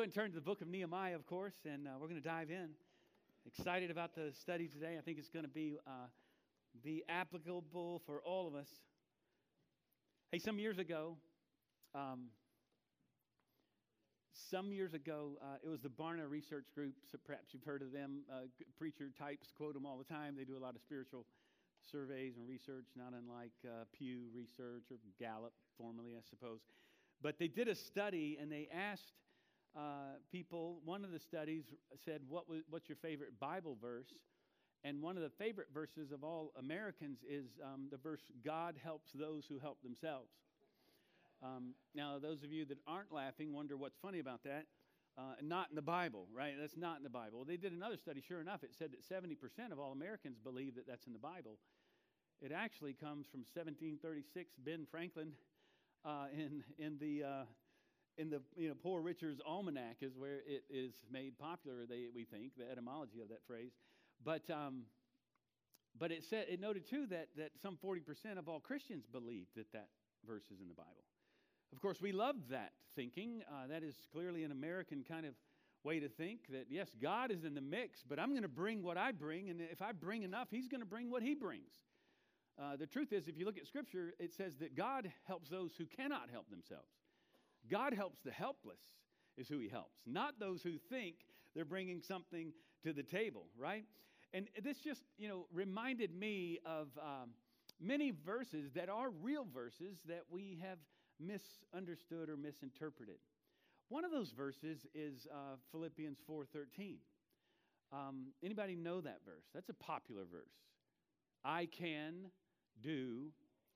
go ahead and turn to the book of Nehemiah, of course, and uh, we're going to dive in. Excited about the study today. I think it's going to be uh, be applicable for all of us. Hey, some years ago, um, some years ago, uh, it was the Barna Research Group. So perhaps you've heard of them. Uh, preacher types quote them all the time. They do a lot of spiritual surveys and research, not unlike uh, Pew Research or Gallup, formerly, I suppose. But they did a study and they asked uh, people, one of the studies said, what was, What's your favorite Bible verse? And one of the favorite verses of all Americans is um, the verse, God helps those who help themselves. Um, now, those of you that aren't laughing wonder what's funny about that. Uh, not in the Bible, right? That's not in the Bible. They did another study, sure enough, it said that 70% of all Americans believe that that's in the Bible. It actually comes from 1736. Ben Franklin, uh, in, in the. In the you know poor richard's almanac is where it is made popular they, we think the etymology of that phrase. But um, but it said it noted too that that some 40% of all christians believe that that verse is in the bible. Of course we love that thinking. Uh, that is clearly an american kind of way to think that yes god is in the mix but i'm going to bring what i bring and if i bring enough he's going to bring what he brings. Uh, the truth is if you look at scripture it says that god helps those who cannot help themselves God helps the helpless, is who he helps, not those who think they're bringing something to the table, right? And this just, you know, reminded me of um, many verses that are real verses that we have misunderstood or misinterpreted. One of those verses is uh, Philippians 4:13. Um, anybody know that verse? That's a popular verse. I can do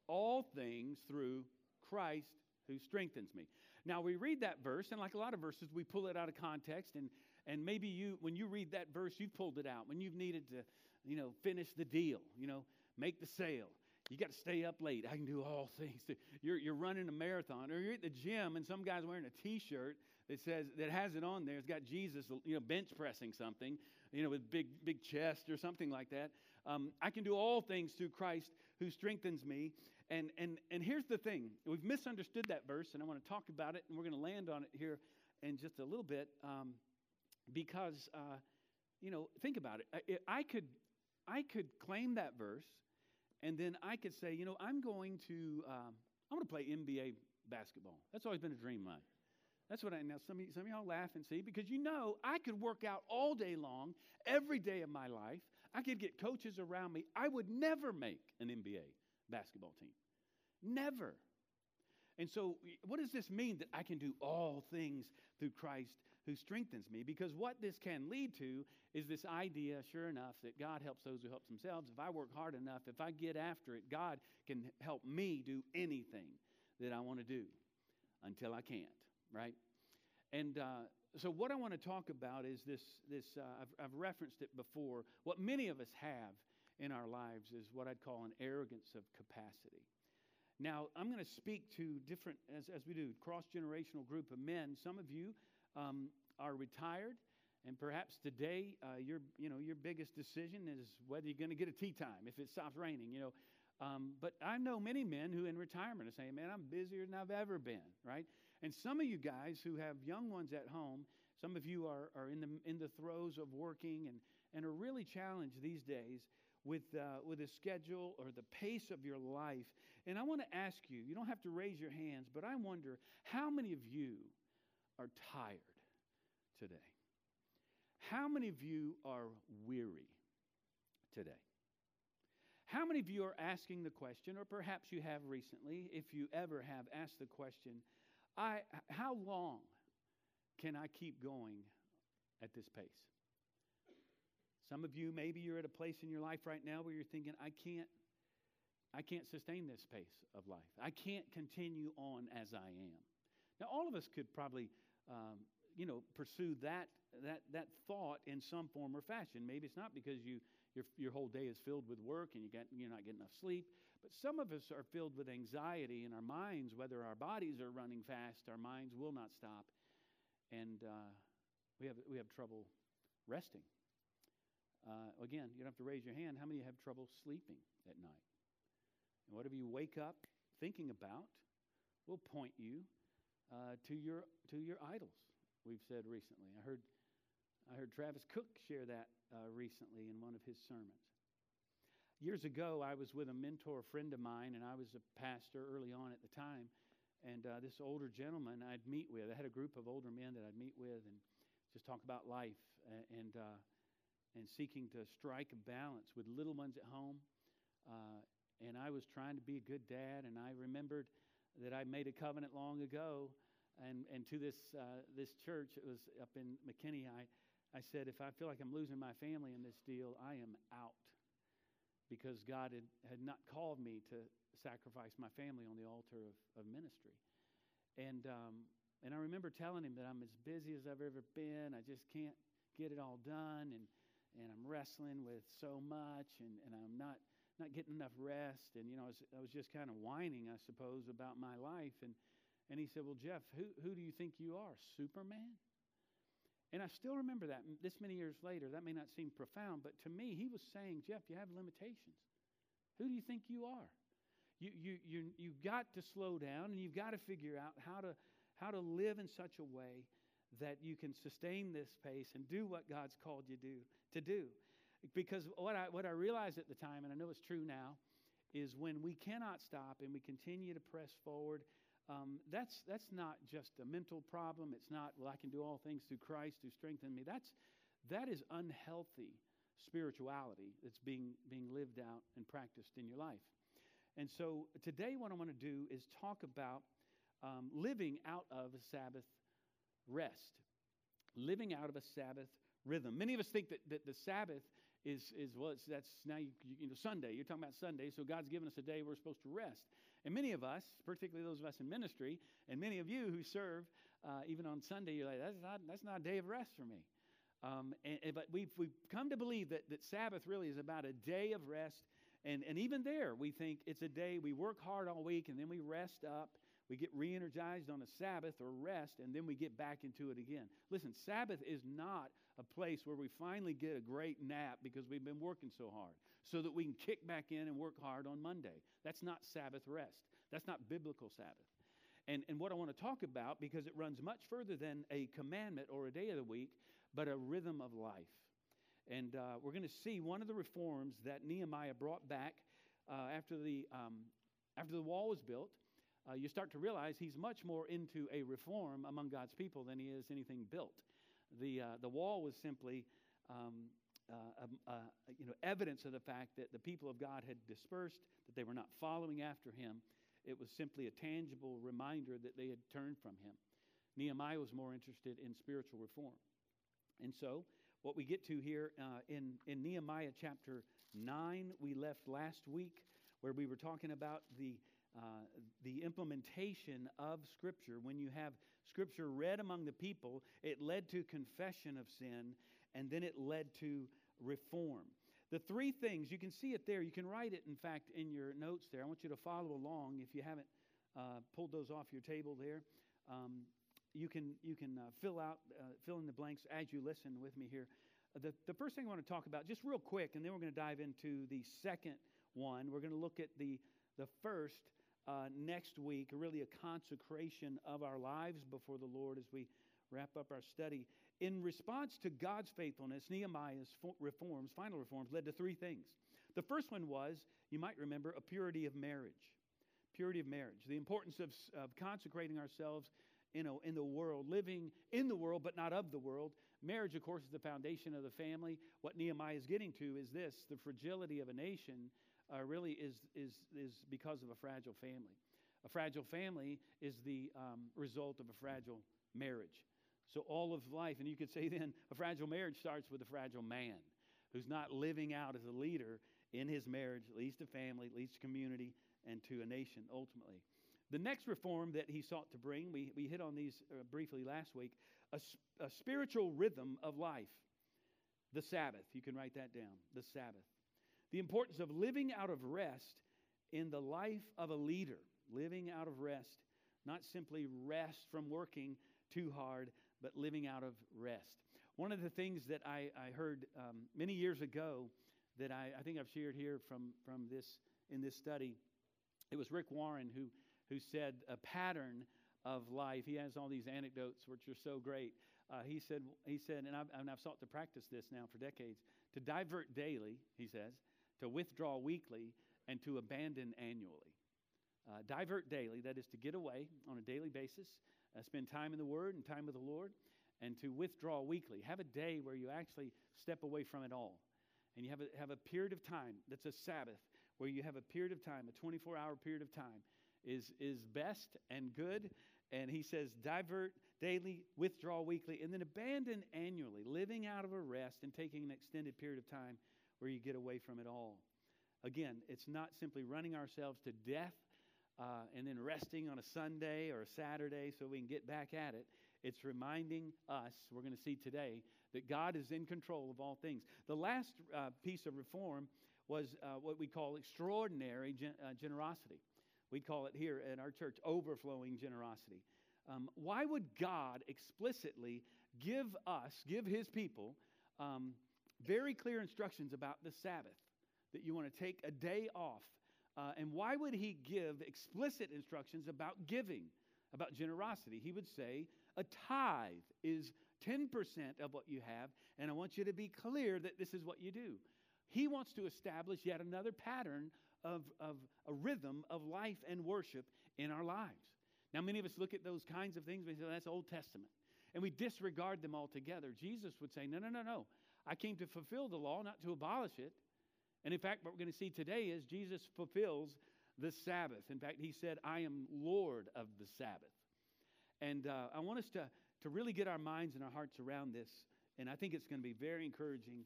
all things through Christ who strengthens me. Now we read that verse, and like a lot of verses, we pull it out of context, and and maybe you, when you read that verse, you've pulled it out when you've needed to, you know, finish the deal, you know, make the sale. You got to stay up late. I can do all things. You're, you're running a marathon, or you're at the gym, and some guy's wearing a T-shirt that says that has it on there. It's got Jesus, you know, bench pressing something, you know, with big big chest or something like that. Um, I can do all things through Christ who strengthens me. And, and, and here's the thing we've misunderstood that verse, and I want to talk about it, and we're going to land on it here in just a little bit um, because, uh, you know, think about it. I, I, could, I could claim that verse, and then I could say, you know, I'm going to, um, I'm going to play NBA basketball. That's always been a dream of mine. That's what I now. Some of, some of y'all laugh and see because you know I could work out all day long, every day of my life. I could get coaches around me. I would never make an NBA basketball team. Never. And so, what does this mean that I can do all things through Christ who strengthens me? Because what this can lead to is this idea, sure enough, that God helps those who help themselves. If I work hard enough, if I get after it, God can help me do anything that I want to do until I can't, right? And uh, so, what I want to talk about is this. This uh, I've, I've referenced it before. What many of us have in our lives is what I'd call an arrogance of capacity. Now, I'm going to speak to different, as, as we do, cross generational group of men. Some of you um, are retired, and perhaps today uh, your, you know, your biggest decision is whether you're going to get a tee time if it stops raining. You know, um, but I know many men who in retirement are saying, "Man, I'm busier than I've ever been." Right? And some of you guys who have young ones at home, some of you are, are in the in the throes of working and and are really challenged these days with, uh, with a schedule or the pace of your life. And I want to ask you, you don't have to raise your hands, but I wonder how many of you are tired today? How many of you are weary today? How many of you are asking the question, or perhaps you have recently, if you ever have asked the question, I, how long can I keep going at this pace? Some of you, maybe you're at a place in your life right now where you're thinking, I can't, I can't sustain this pace of life. I can't continue on as I am. Now, all of us could probably, um, you know, pursue that, that, that thought in some form or fashion. Maybe it's not because you, your, your whole day is filled with work and you get, you're not getting enough sleep. But some of us are filled with anxiety in our minds, whether our bodies are running fast, our minds will not stop. And uh, we, have, we have trouble resting. Uh, again, you don't have to raise your hand. How many have trouble sleeping at night? And whatever you wake up thinking about will point you uh, to, your, to your idols we've said recently. I heard, I heard Travis Cook share that uh, recently in one of his sermons. Years ago, I was with a mentor friend of mine, and I was a pastor early on at the time. And uh, this older gentleman I'd meet with, I had a group of older men that I'd meet with and just talk about life and, and, uh, and seeking to strike a balance with little ones at home. Uh, and I was trying to be a good dad, and I remembered that I made a covenant long ago. And, and to this, uh, this church, it was up in McKinney, I, I said, if I feel like I'm losing my family in this deal, I am out because God had, had not called me to sacrifice my family on the altar of, of ministry. And, um, and I remember telling him that I'm as busy as I've ever been. I just can't get it all done. And, and I'm wrestling with so much, and, and I'm not, not getting enough rest. And, you know, I was, I was just kind of whining, I suppose, about my life. And, and he said, Well, Jeff, who, who do you think you are? Superman? And I still remember that this many years later. That may not seem profound, but to me, he was saying, Jeff, you have limitations. Who do you think you are? You, you, you, you've got to slow down and you've got to figure out how to, how to live in such a way that you can sustain this pace and do what God's called you do, to do. Because what I, what I realized at the time, and I know it's true now, is when we cannot stop and we continue to press forward um, that's, that's not just a mental problem. It's not, well, I can do all things through Christ who strengthened me. That's, that is unhealthy spirituality that's being, being lived out and practiced in your life. And so today, what I want to do is talk about um, living out of a Sabbath rest, living out of a Sabbath rhythm. Many of us think that, that the Sabbath is, is well, that's now, you, you know, Sunday. You're talking about Sunday, so God's given us a day we're supposed to rest. And many of us, particularly those of us in ministry, and many of you who serve, uh, even on Sunday, you're like, that's not, that's not a day of rest for me. Um, and, and, but we've, we've come to believe that, that Sabbath really is about a day of rest. And, and even there, we think it's a day we work hard all week and then we rest up. We get re energized on a Sabbath or rest, and then we get back into it again. Listen, Sabbath is not a place where we finally get a great nap because we've been working so hard so that we can kick back in and work hard on Monday. That's not Sabbath rest. That's not biblical Sabbath. And, and what I want to talk about, because it runs much further than a commandment or a day of the week, but a rhythm of life. And uh, we're going to see one of the reforms that Nehemiah brought back uh, after, the, um, after the wall was built. Uh, you start to realize he's much more into a reform among God's people than he is anything built. The, uh, the wall was simply um, uh, um, uh, you know, evidence of the fact that the people of God had dispersed, that they were not following after him. It was simply a tangible reminder that they had turned from him. Nehemiah was more interested in spiritual reform. And so, what we get to here uh, in, in Nehemiah chapter 9, we left last week, where we were talking about the, uh, the implementation of Scripture. When you have Scripture read among the people, it led to confession of sin and then it led to reform. The three things, you can see it there. You can write it, in fact, in your notes there. I want you to follow along if you haven't uh, pulled those off your table there. Um, you can, you can uh, fill out, uh, fill in the blanks as you listen with me here. The, the first thing I want to talk about, just real quick, and then we're going to dive into the second one. We're going to look at the, the first uh, next week, really a consecration of our lives before the Lord as we wrap up our study. In response to God's faithfulness, Nehemiah's reforms, final reforms, led to three things. The first one was, you might remember, a purity of marriage. Purity of marriage. The importance of, of consecrating ourselves you know, in the world, living in the world but not of the world. Marriage, of course, is the foundation of the family. What Nehemiah is getting to is this the fragility of a nation uh, really is, is, is because of a fragile family. A fragile family is the um, result of a fragile marriage. So all of life, and you could say then, a fragile marriage starts with a fragile man who's not living out as a leader in his marriage, leads to family, leads to community, and to a nation ultimately. The next reform that he sought to bring, we, we hit on these uh, briefly last week, a, a spiritual rhythm of life. The Sabbath, you can write that down, the Sabbath. The importance of living out of rest in the life of a leader, living out of rest, not simply rest from working too hard, but living out of rest. One of the things that I, I heard um, many years ago that I, I think I've shared here from, from this in this study, it was Rick Warren who, who said a pattern of life. He has all these anecdotes which are so great. Uh, he said, he said, and I've, and I've sought to practice this now for decades, to divert daily, he says, to withdraw weekly, and to abandon annually. Uh, divert daily, that is to get away on a daily basis, uh, spend time in the Word and time with the Lord, and to withdraw weekly. Have a day where you actually step away from it all. And you have a, have a period of time that's a Sabbath, where you have a period of time, a 24 hour period of time, is, is best and good. And he says, divert daily, withdraw weekly, and then abandon annually, living out of a rest and taking an extended period of time where you get away from it all. Again, it's not simply running ourselves to death uh, and then resting on a Sunday or a Saturday so we can get back at it. It's reminding us, we're going to see today, that God is in control of all things. The last uh, piece of reform was uh, what we call extraordinary gen- uh, generosity. We call it here at our church overflowing generosity. Um, why would God explicitly give us, give his people, um, very clear instructions about the Sabbath? That you want to take a day off. Uh, and why would he give explicit instructions about giving, about generosity? He would say, a tithe is 10% of what you have, and I want you to be clear that this is what you do. He wants to establish yet another pattern of, of a rhythm of life and worship in our lives. Now, many of us look at those kinds of things and say, that's Old Testament. And we disregard them altogether. Jesus would say, no, no, no, no. I came to fulfill the law, not to abolish it. And in fact, what we're going to see today is Jesus fulfills the Sabbath. In fact, he said, I am Lord of the Sabbath. And uh, I want us to, to really get our minds and our hearts around this. And I think it's going to be very encouraging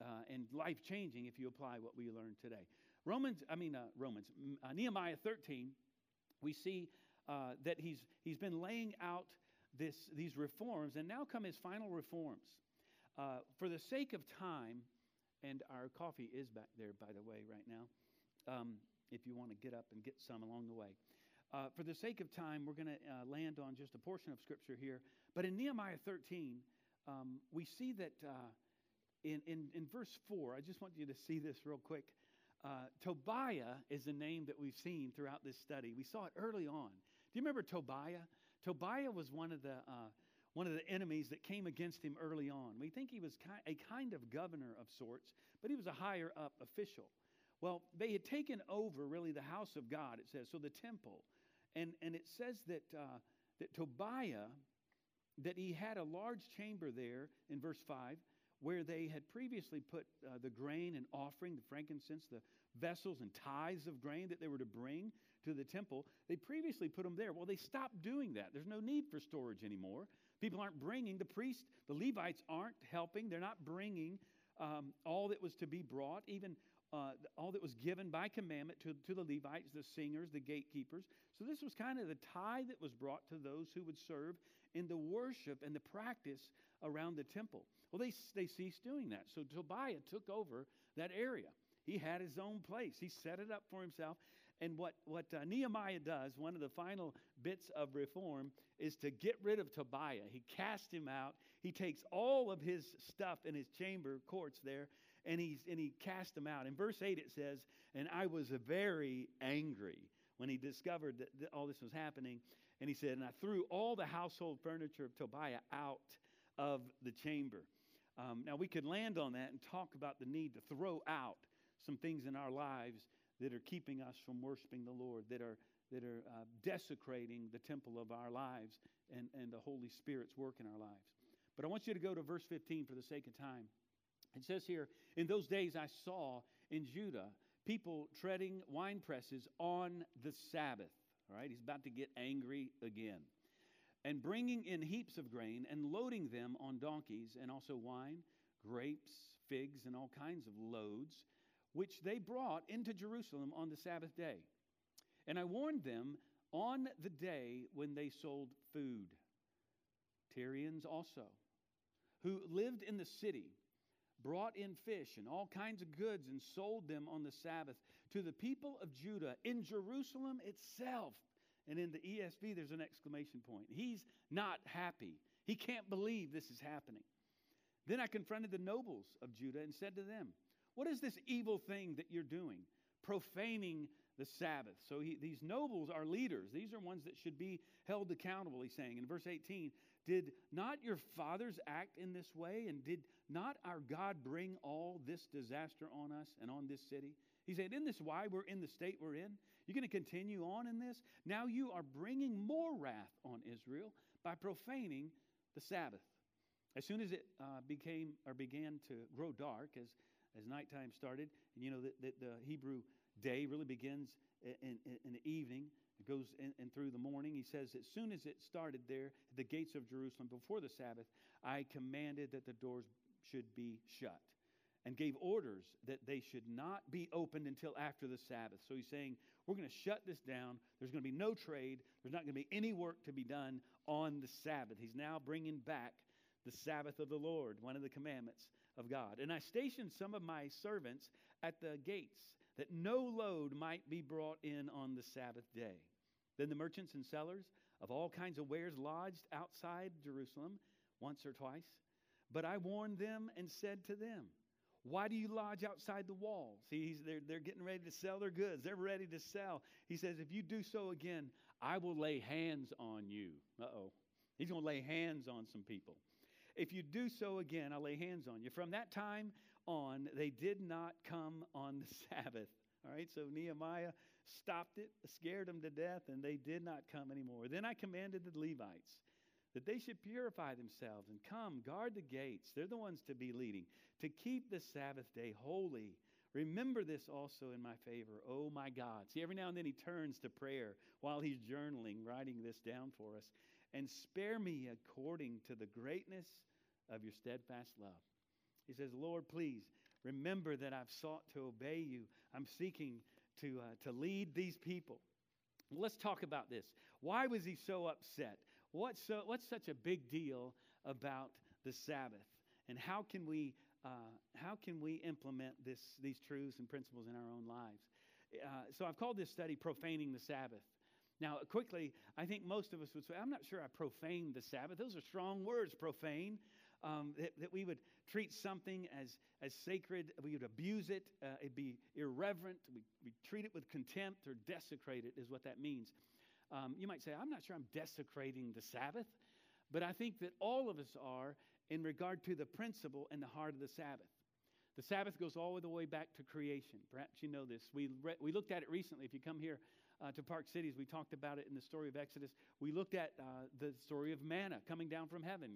uh, and life changing if you apply what we learned today. Romans, I mean, uh, Romans, uh, Nehemiah 13, we see uh, that he's, he's been laying out this, these reforms, and now come his final reforms. Uh, for the sake of time, and our coffee is back there, by the way, right now, um, if you want to get up and get some along the way. Uh, for the sake of time, we're going to uh, land on just a portion of Scripture here. But in Nehemiah 13, um, we see that uh, in, in, in verse 4, I just want you to see this real quick. Uh, Tobiah is a name that we've seen throughout this study. We saw it early on. Do you remember Tobiah? Tobiah was one of the one of the enemies that came against him early on. We think he was a kind of governor of sorts, but he was a higher up official. Well, they had taken over really the house of God. It says so the temple, and and it says that uh, that Tobiah that he had a large chamber there in verse five where they had previously put uh, the grain and offering, the frankincense, the vessels and tithes of grain that they were to bring to the temple, they previously put them there. Well, they stopped doing that. There's no need for storage anymore. People aren't bringing, the priests, the Levites aren't helping. They're not bringing um, all that was to be brought, even uh, all that was given by commandment to, to the Levites, the singers, the gatekeepers. So this was kind of the tithe that was brought to those who would serve in the worship and the practice around the temple. Well, they, they ceased doing that. So Tobiah took over that area. He had his own place. He set it up for himself. And what, what uh, Nehemiah does, one of the final bits of reform, is to get rid of Tobiah. He casts him out. He takes all of his stuff in his chamber courts there, and, he's, and he casts him out. In verse 8, it says, And I was very angry when he discovered that, that all this was happening. And he said, And I threw all the household furniture of Tobiah out of the chamber. Um, now, we could land on that and talk about the need to throw out some things in our lives that are keeping us from worshiping the Lord, that are, that are uh, desecrating the temple of our lives and, and the Holy Spirit's work in our lives. But I want you to go to verse 15 for the sake of time. It says here, In those days I saw in Judah people treading wine presses on the Sabbath. All right, he's about to get angry again. And bringing in heaps of grain and loading them on donkeys, and also wine, grapes, figs, and all kinds of loads which they brought into Jerusalem on the Sabbath day. And I warned them on the day when they sold food. Tyrians also, who lived in the city, brought in fish and all kinds of goods and sold them on the Sabbath to the people of Judah in Jerusalem itself. And in the ESV, there's an exclamation point. He's not happy. He can't believe this is happening. Then I confronted the nobles of Judah and said to them, what is this evil thing that you're doing? Profaning the Sabbath. So he, these nobles are leaders. These are ones that should be held accountable, he's saying. In verse 18, Did not your fathers act in this way? And did not our God bring all this disaster on us and on this city? He said, Isn't this why we're in the state we're in? You're going to continue on in this? Now you are bringing more wrath on Israel by profaning the Sabbath. As soon as it uh, became or began to grow dark, as, as nighttime started, and you know that, that the Hebrew day really begins in, in, in the evening, it goes in, in, through the morning. He says, As soon as it started there, at the gates of Jerusalem before the Sabbath, I commanded that the doors should be shut and gave orders that they should not be opened until after the Sabbath. So he's saying, We're going to shut this down. There's going to be no trade. There's not going to be any work to be done on the Sabbath. He's now bringing back the Sabbath of the Lord, one of the commandments of God. And I stationed some of my servants at the gates that no load might be brought in on the Sabbath day. Then the merchants and sellers of all kinds of wares lodged outside Jerusalem once or twice. But I warned them and said to them, Why do you lodge outside the wall? See, they're, they're getting ready to sell their goods. They're ready to sell. He says, If you do so again, I will lay hands on you. Uh oh. He's going to lay hands on some people. If you do so again, I'll lay hands on you. From that time on, they did not come on the Sabbath. All right, so Nehemiah stopped it, scared them to death, and they did not come anymore. Then I commanded the Levites that they should purify themselves and come, guard the gates. They're the ones to be leading, to keep the Sabbath day holy. Remember this also in my favor, oh my God. See, every now and then he turns to prayer while he's journaling, writing this down for us. And spare me according to the greatness of your steadfast love. He says, Lord, please remember that I've sought to obey you. I'm seeking to, uh, to lead these people. Let's talk about this. Why was he so upset? What's, so, what's such a big deal about the Sabbath? And how can we, uh, how can we implement this, these truths and principles in our own lives? Uh, so I've called this study Profaning the Sabbath. Now, quickly, I think most of us would say, I'm not sure I profaned the Sabbath. Those are strong words, profane um, that, that, we would treat something as, as sacred, we would abuse it, uh, it'd be irreverent, we, we treat it with contempt or desecrate it, is what that means. Um, you might say, I'm not sure I'm desecrating the Sabbath, but I think that all of us are in regard to the principle and the heart of the Sabbath. The Sabbath goes all the way back to creation. Perhaps you know this. We, re- we looked at it recently. If you come here uh, to Park Cities, we talked about it in the story of Exodus. We looked at uh, the story of manna coming down from heaven.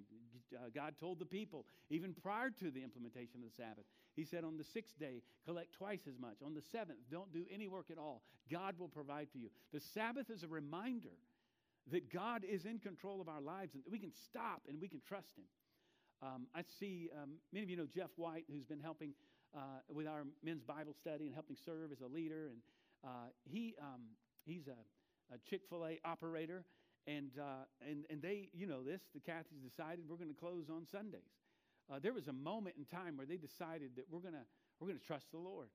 Uh, God told the people, even prior to the implementation of the Sabbath, He said, On the sixth day, collect twice as much. On the seventh, don't do any work at all. God will provide for you. The Sabbath is a reminder that God is in control of our lives and we can stop and we can trust Him. Um, I see um, many of you know Jeff White, who's been helping uh, with our men's Bible study and helping serve as a leader. And uh, he, um, he's a, a Chick fil A operator. And, uh, and, and they, you know this, the Cathys decided we're going to close on Sundays. Uh, there was a moment in time where they decided that we're going to we're going to trust the Lord.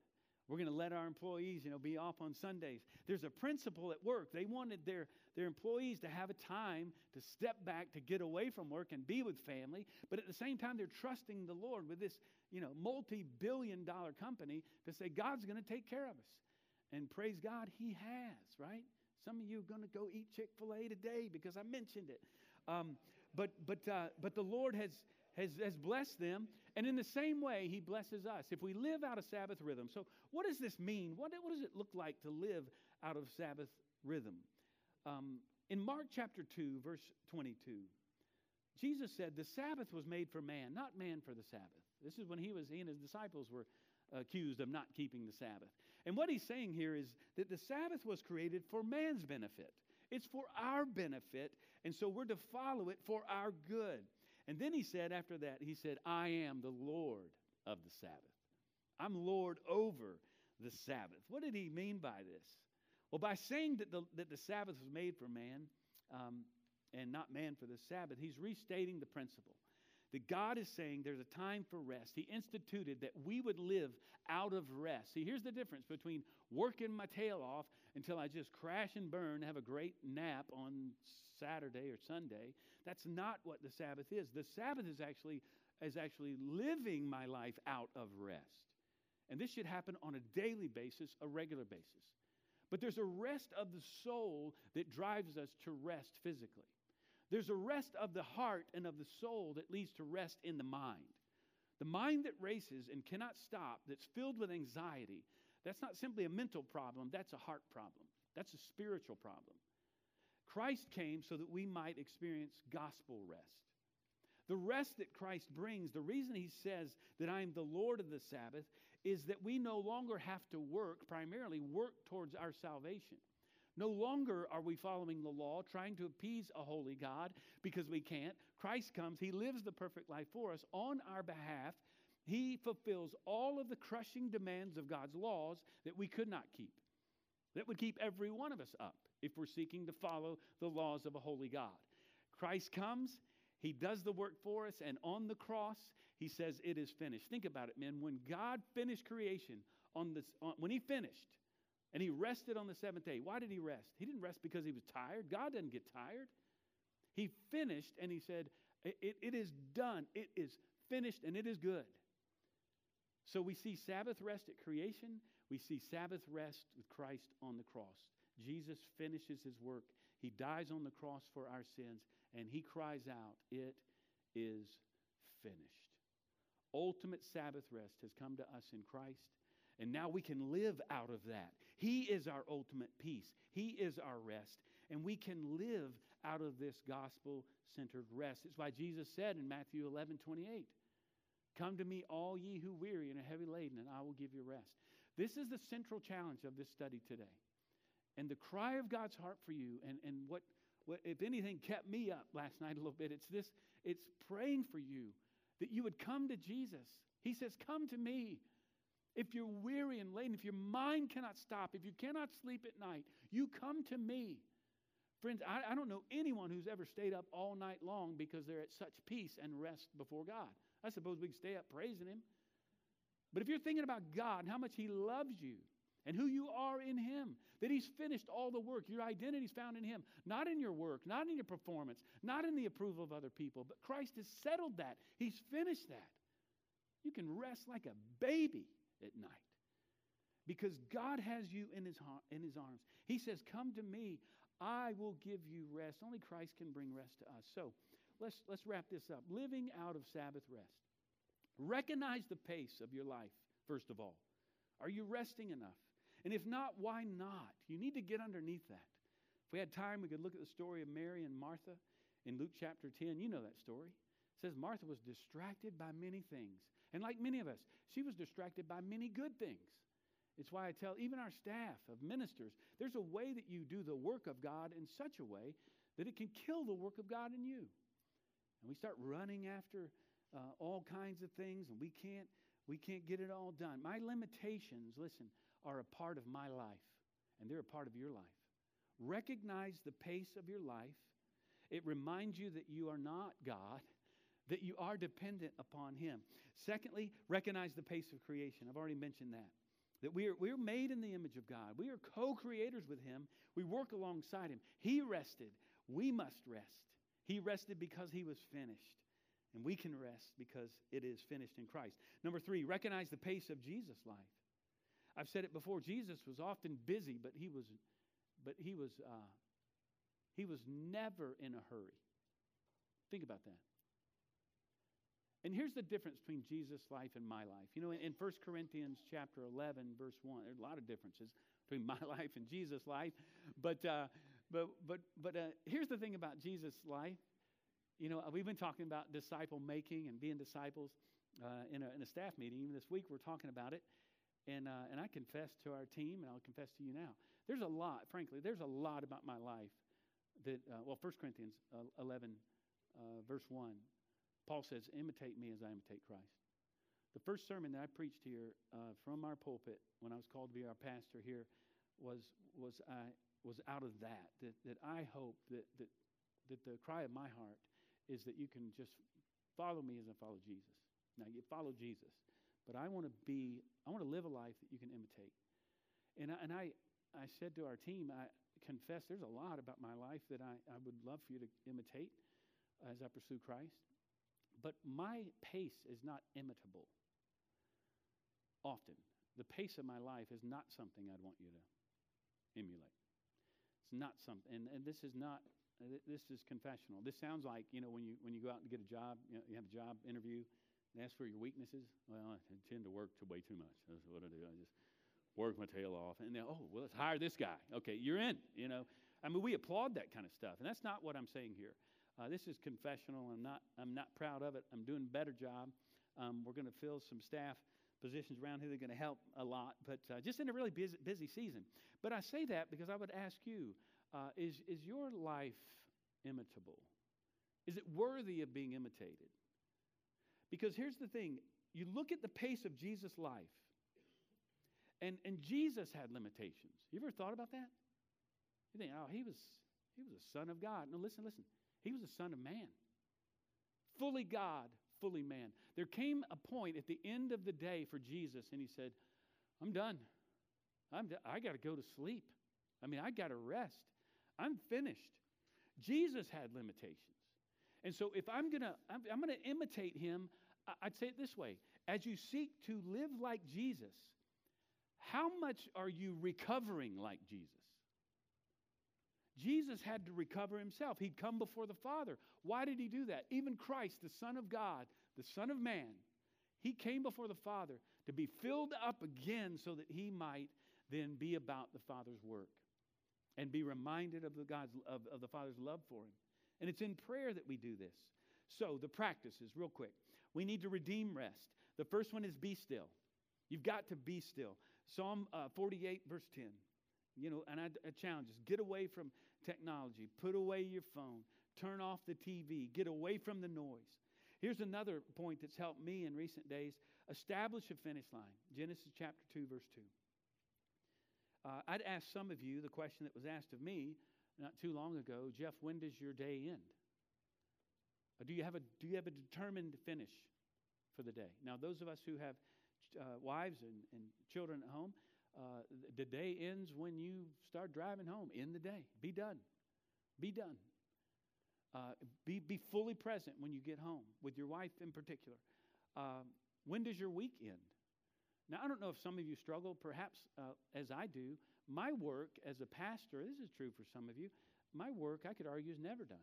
We're going to let our employees, you know, be off on Sundays. There's a principle at work. They wanted their, their employees to have a time to step back, to get away from work and be with family. But at the same time, they're trusting the Lord with this, you know, multi-billion dollar company to say, God's going to take care of us. And praise God, He has, right? Some of you are going to go eat Chick-fil-A today because I mentioned it. Um, but, but, uh, but the Lord has, has, has blessed them. And in the same way, He blesses us. If we live out of Sabbath rhythm. So, what does this mean? What, what does it look like to live out of Sabbath rhythm? Um, in Mark chapter 2, verse 22, Jesus said, The Sabbath was made for man, not man for the Sabbath. This is when he was he and his disciples were accused of not keeping the Sabbath. And what he's saying here is that the Sabbath was created for man's benefit. It's for our benefit, and so we're to follow it for our good. And then he said, after that, he said, I am the Lord of the Sabbath. I'm Lord over the Sabbath. What did he mean by this? Well, by saying that the, that the Sabbath was made for man um, and not man for the Sabbath, he's restating the principle that God is saying there's a time for rest. He instituted that we would live out of rest. See, here's the difference between working my tail off until I just crash and burn, have a great nap on Saturday or Sunday. That's not what the Sabbath is. The Sabbath is actually is actually living my life out of rest. And this should happen on a daily basis, a regular basis. But there's a rest of the soul that drives us to rest physically. There's a rest of the heart and of the soul that leads to rest in the mind. The mind that races and cannot stop, that's filled with anxiety, that's not simply a mental problem, that's a heart problem. That's a spiritual problem. Christ came so that we might experience gospel rest. The rest that Christ brings, the reason he says that I am the Lord of the Sabbath, is that we no longer have to work, primarily work towards our salvation. No longer are we following the law, trying to appease a holy God because we can't. Christ comes, He lives the perfect life for us on our behalf. He fulfills all of the crushing demands of God's laws that we could not keep, that would keep every one of us up if we're seeking to follow the laws of a holy God. Christ comes, He does the work for us, and on the cross, He says, It is finished. Think about it, men. When God finished creation, on this, on, when He finished, and he rested on the seventh day. Why did he rest? He didn't rest because he was tired. God doesn't get tired. He finished and he said, it, it, it is done. It is finished and it is good. So we see Sabbath rest at creation. We see Sabbath rest with Christ on the cross. Jesus finishes his work. He dies on the cross for our sins and he cries out, It is finished. Ultimate Sabbath rest has come to us in Christ. And now we can live out of that. He is our ultimate peace, He is our rest. And we can live out of this gospel centered rest. It's why Jesus said in Matthew 11 28, Come to me, all ye who weary and are heavy laden, and I will give you rest. This is the central challenge of this study today. And the cry of God's heart for you, and, and what, what, if anything, kept me up last night a little bit, it's this it's praying for you that you would come to Jesus. He says, Come to me. If you're weary and laden, if your mind cannot stop, if you cannot sleep at night, you come to me. Friends, I, I, don't know anyone who's ever stayed up all night long because they're at such peace and rest before God. I suppose we can stay up praising Him. But if you're thinking about God and how much He loves you and who you are in Him, that He's finished all the work, your identity is found in Him, not in your work, not in your performance, not in the approval of other people, but Christ has settled that. He's finished that. You can rest like a baby at night because God has you in his, in his arms. He says, Come to me, I will give you rest. Only Christ can bring rest to us. So let's, let's wrap this up. Living out of Sabbath rest. Recognize the pace of your life, first of all. Are you resting enough? And if not, why not? You need to get underneath that. If we had time, we could look at the story of Mary and Martha in Luke chapter 10. You know that story. It says Martha was distracted by many things. And like many of us, she was distracted by many good things. It's why I tell even our staff of ministers there's a way that you do the work of God in such a way that it can kill the work of God in you. And we start running after uh, all kinds of things, and we can't, we can't get it all done. My limitations, listen, are a part of my life, and they're a part of your life. Recognize the pace of your life. It reminds you that you are not God that you are dependent upon Him. Secondly, recognize the pace of creation. I've already mentioned that. That we are, we're made in the image of God. We are co creators with Him. We work alongside Him. He rested. We must rest. He rested because He was finished. And we can rest because it is finished in Christ. Number three, recognize the pace of Jesus' life. I've said it before. Jesus was often busy, but he was, but he was, uh, he was never in a hurry. Think about that. And here's the difference between Jesus' life and my life. You know, in, in 1 Corinthians chapter 11, verse 1, there's a lot of differences between my life and Jesus' life. But, uh, but, but, but uh, here's the thing about Jesus' life. You know, we've been talking about disciple making and being disciples uh, in, a, in a staff meeting. Even this week, we're talking about it. And, uh, and I confess to our team, and I'll confess to you now. There's a lot, frankly, there's a lot about my life that, uh, well, 1 Corinthians uh, 11, verse 1 Paul says, imitate me as I imitate Christ. The first sermon that I preached here uh, from our pulpit when I was called to be our pastor here was, was, I, was out of that, that, that I hope that, that, that the cry of my heart is that you can just follow me as I follow Jesus. Now, you follow Jesus, but I want to be, I want to live a life that you can imitate. And I, and I, I said to our team, I confess there's a lot about my life that I, I would love for you to imitate as I pursue Christ. But my pace is not imitable. Often, the pace of my life is not something I'd want you to emulate. It's not something, and, and this is not uh, this is confessional. This sounds like you know when you when you go out and get a job, you, know, you have a job interview, and ask for your weaknesses. Well, I tend to work to way too much. That's what I do. I just work my tail off, and then oh well, let's hire this guy. Okay, you're in. You know, I mean we applaud that kind of stuff, and that's not what I'm saying here. Uh, this is confessional. I'm not I'm not proud of it. I'm doing a better job. Um, we're going to fill some staff positions around here that are going to help a lot, but uh, just in a really busy, busy season. But I say that because I would ask you uh, is, is your life imitable? Is it worthy of being imitated? Because here's the thing you look at the pace of Jesus' life, and, and Jesus had limitations. You ever thought about that? You think, oh, he was, he was a son of God. No, listen, listen. He was a son of man. Fully God, fully man. There came a point at the end of the day for Jesus, and he said, I'm done. I'm I got to go to sleep. I mean, I got to rest. I'm finished. Jesus had limitations. And so if I'm going to I'm, I'm going to imitate him, I'd say it this way. As you seek to live like Jesus, how much are you recovering like Jesus? Jesus had to recover himself. He'd come before the Father. Why did he do that? Even Christ, the Son of God, the Son of Man, he came before the Father to be filled up again so that he might then be about the Father's work and be reminded of the, God's, of, of the Father's love for him. And it's in prayer that we do this. So, the practices, real quick. We need to redeem rest. The first one is be still. You've got to be still. Psalm uh, 48, verse 10. You know, and I, I challenge us get away from technology, put away your phone, turn off the TV, get away from the noise. Here's another point that's helped me in recent days establish a finish line. Genesis chapter 2, verse 2. Uh, I'd ask some of you the question that was asked of me not too long ago Jeff, when does your day end? Or do, you have a, do you have a determined finish for the day? Now, those of us who have uh, wives and, and children at home, uh, the day ends when you start driving home. In the day. Be done. Be done. Uh, be, be fully present when you get home, with your wife in particular. Um, when does your week end? Now, I don't know if some of you struggle, perhaps uh, as I do. My work as a pastor, this is true for some of you, my work, I could argue, is never done.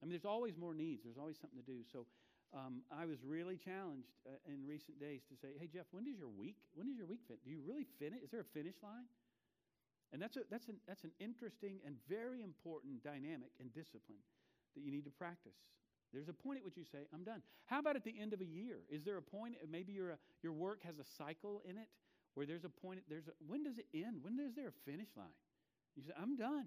I mean, there's always more needs, there's always something to do. So um, I was really challenged uh, in recent days to say, hey, Jeff, when does your week, when does your week fit? Do you really finish? Is there a finish line? And that's, a, that's, an, that's an interesting and very important dynamic and discipline that you need to practice. There's a point at which you say, I'm done. How about at the end of a year? Is there a point, maybe your, uh, your work has a cycle in it where there's a point, there's a, when does it end? When is there a finish line? You say, I'm done.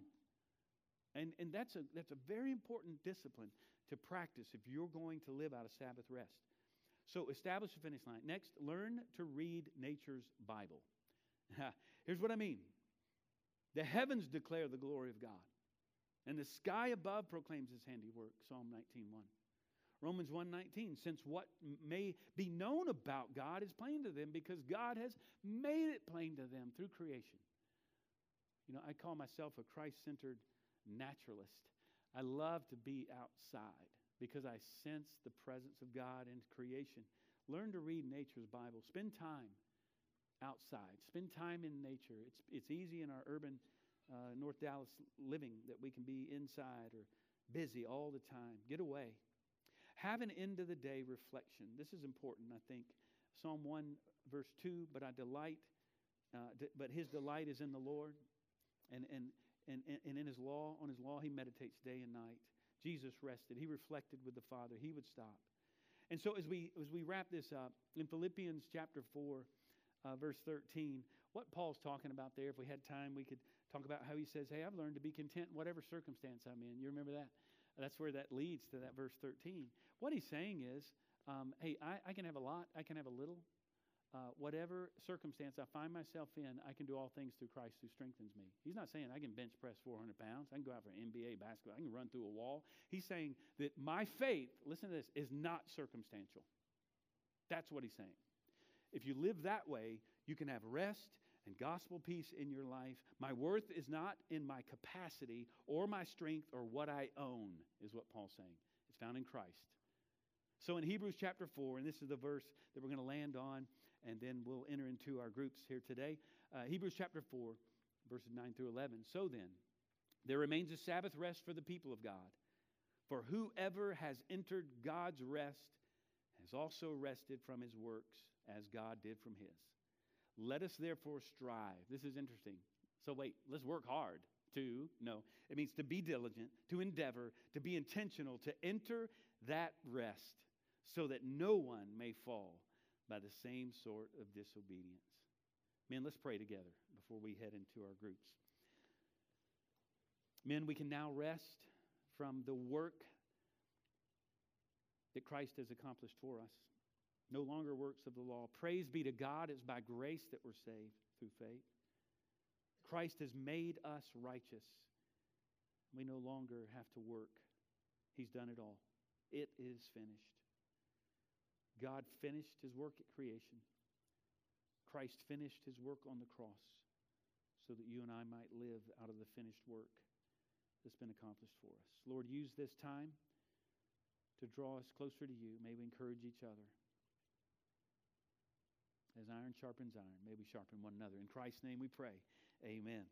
And, and that's, a, that's a very important discipline to practice if you're going to live out a Sabbath rest. So establish a finish line. Next, learn to read nature's Bible. Here's what I mean the heavens declare the glory of God. And the sky above proclaims his handiwork, Psalm 19:1. Romans 1:19, since what may be known about God is plain to them because God has made it plain to them through creation. You know, I call myself a Christ-centered naturalist. I love to be outside because I sense the presence of God in creation. Learn to read nature's Bible. Spend time outside. Spend time in nature. It's, it's easy in our urban uh, North Dallas living that we can be inside or busy all the time. Get away. Have an end of the day reflection. This is important, I think. Psalm 1, verse 2 But I delight, uh, d- but his delight is in the Lord, and, and, and, and in his law, on his law, he meditates day and night. Jesus rested. He reflected with the Father. He would stop. And so as we, as we wrap this up, in Philippians chapter 4, uh, verse 13, what Paul's talking about there, if we had time, we could talk about how he says, Hey, I've learned to be content whatever circumstance I'm in. You remember that? That's where that leads to that verse 13. What he's saying is, um, Hey, I, I, can have a lot, I can have a little. Uh, whatever circumstance I find myself in, I can do all things through Christ who strengthens me. He's not saying I can bench press 400 pounds, I can go out for NBA basketball, I can run through a wall. He's saying that my faith, listen to this, is not circumstantial. That's what he's saying. If you live that way, you can have rest and gospel peace in your life. My worth is not in my capacity or my strength or what I own, is what Paul's saying. It's found in Christ. So in Hebrews chapter 4, and this is the verse that we're going to land on, and then we'll enter into our groups here today. Uh, Hebrews chapter 4, verses 9 through 11. So then, There remains a Sabbath rest for the people of God. For whoever has entered God's rest has also rested from his works as God did from his. Let us therefore strive. This is interesting. So, wait, let's work hard to, no, it means to be diligent, to endeavor, to be intentional, to enter that rest so that no one may fall by the same sort of disobedience. Men, let's pray together before we head into our groups. Men, we can now rest from the work that Christ has accomplished for us. No longer works of the law. Praise be to God, it's by grace that we're saved through faith. Christ has made us righteous. We no longer have to work. He's done it all. It is finished. God finished his work at creation. Christ finished his work on the cross so that you and I might live out of the finished work that's been accomplished for us. Lord, use this time to draw us closer to you. May we encourage each other. As iron sharpens iron, may we sharpen one another. In Christ's name we pray. Amen.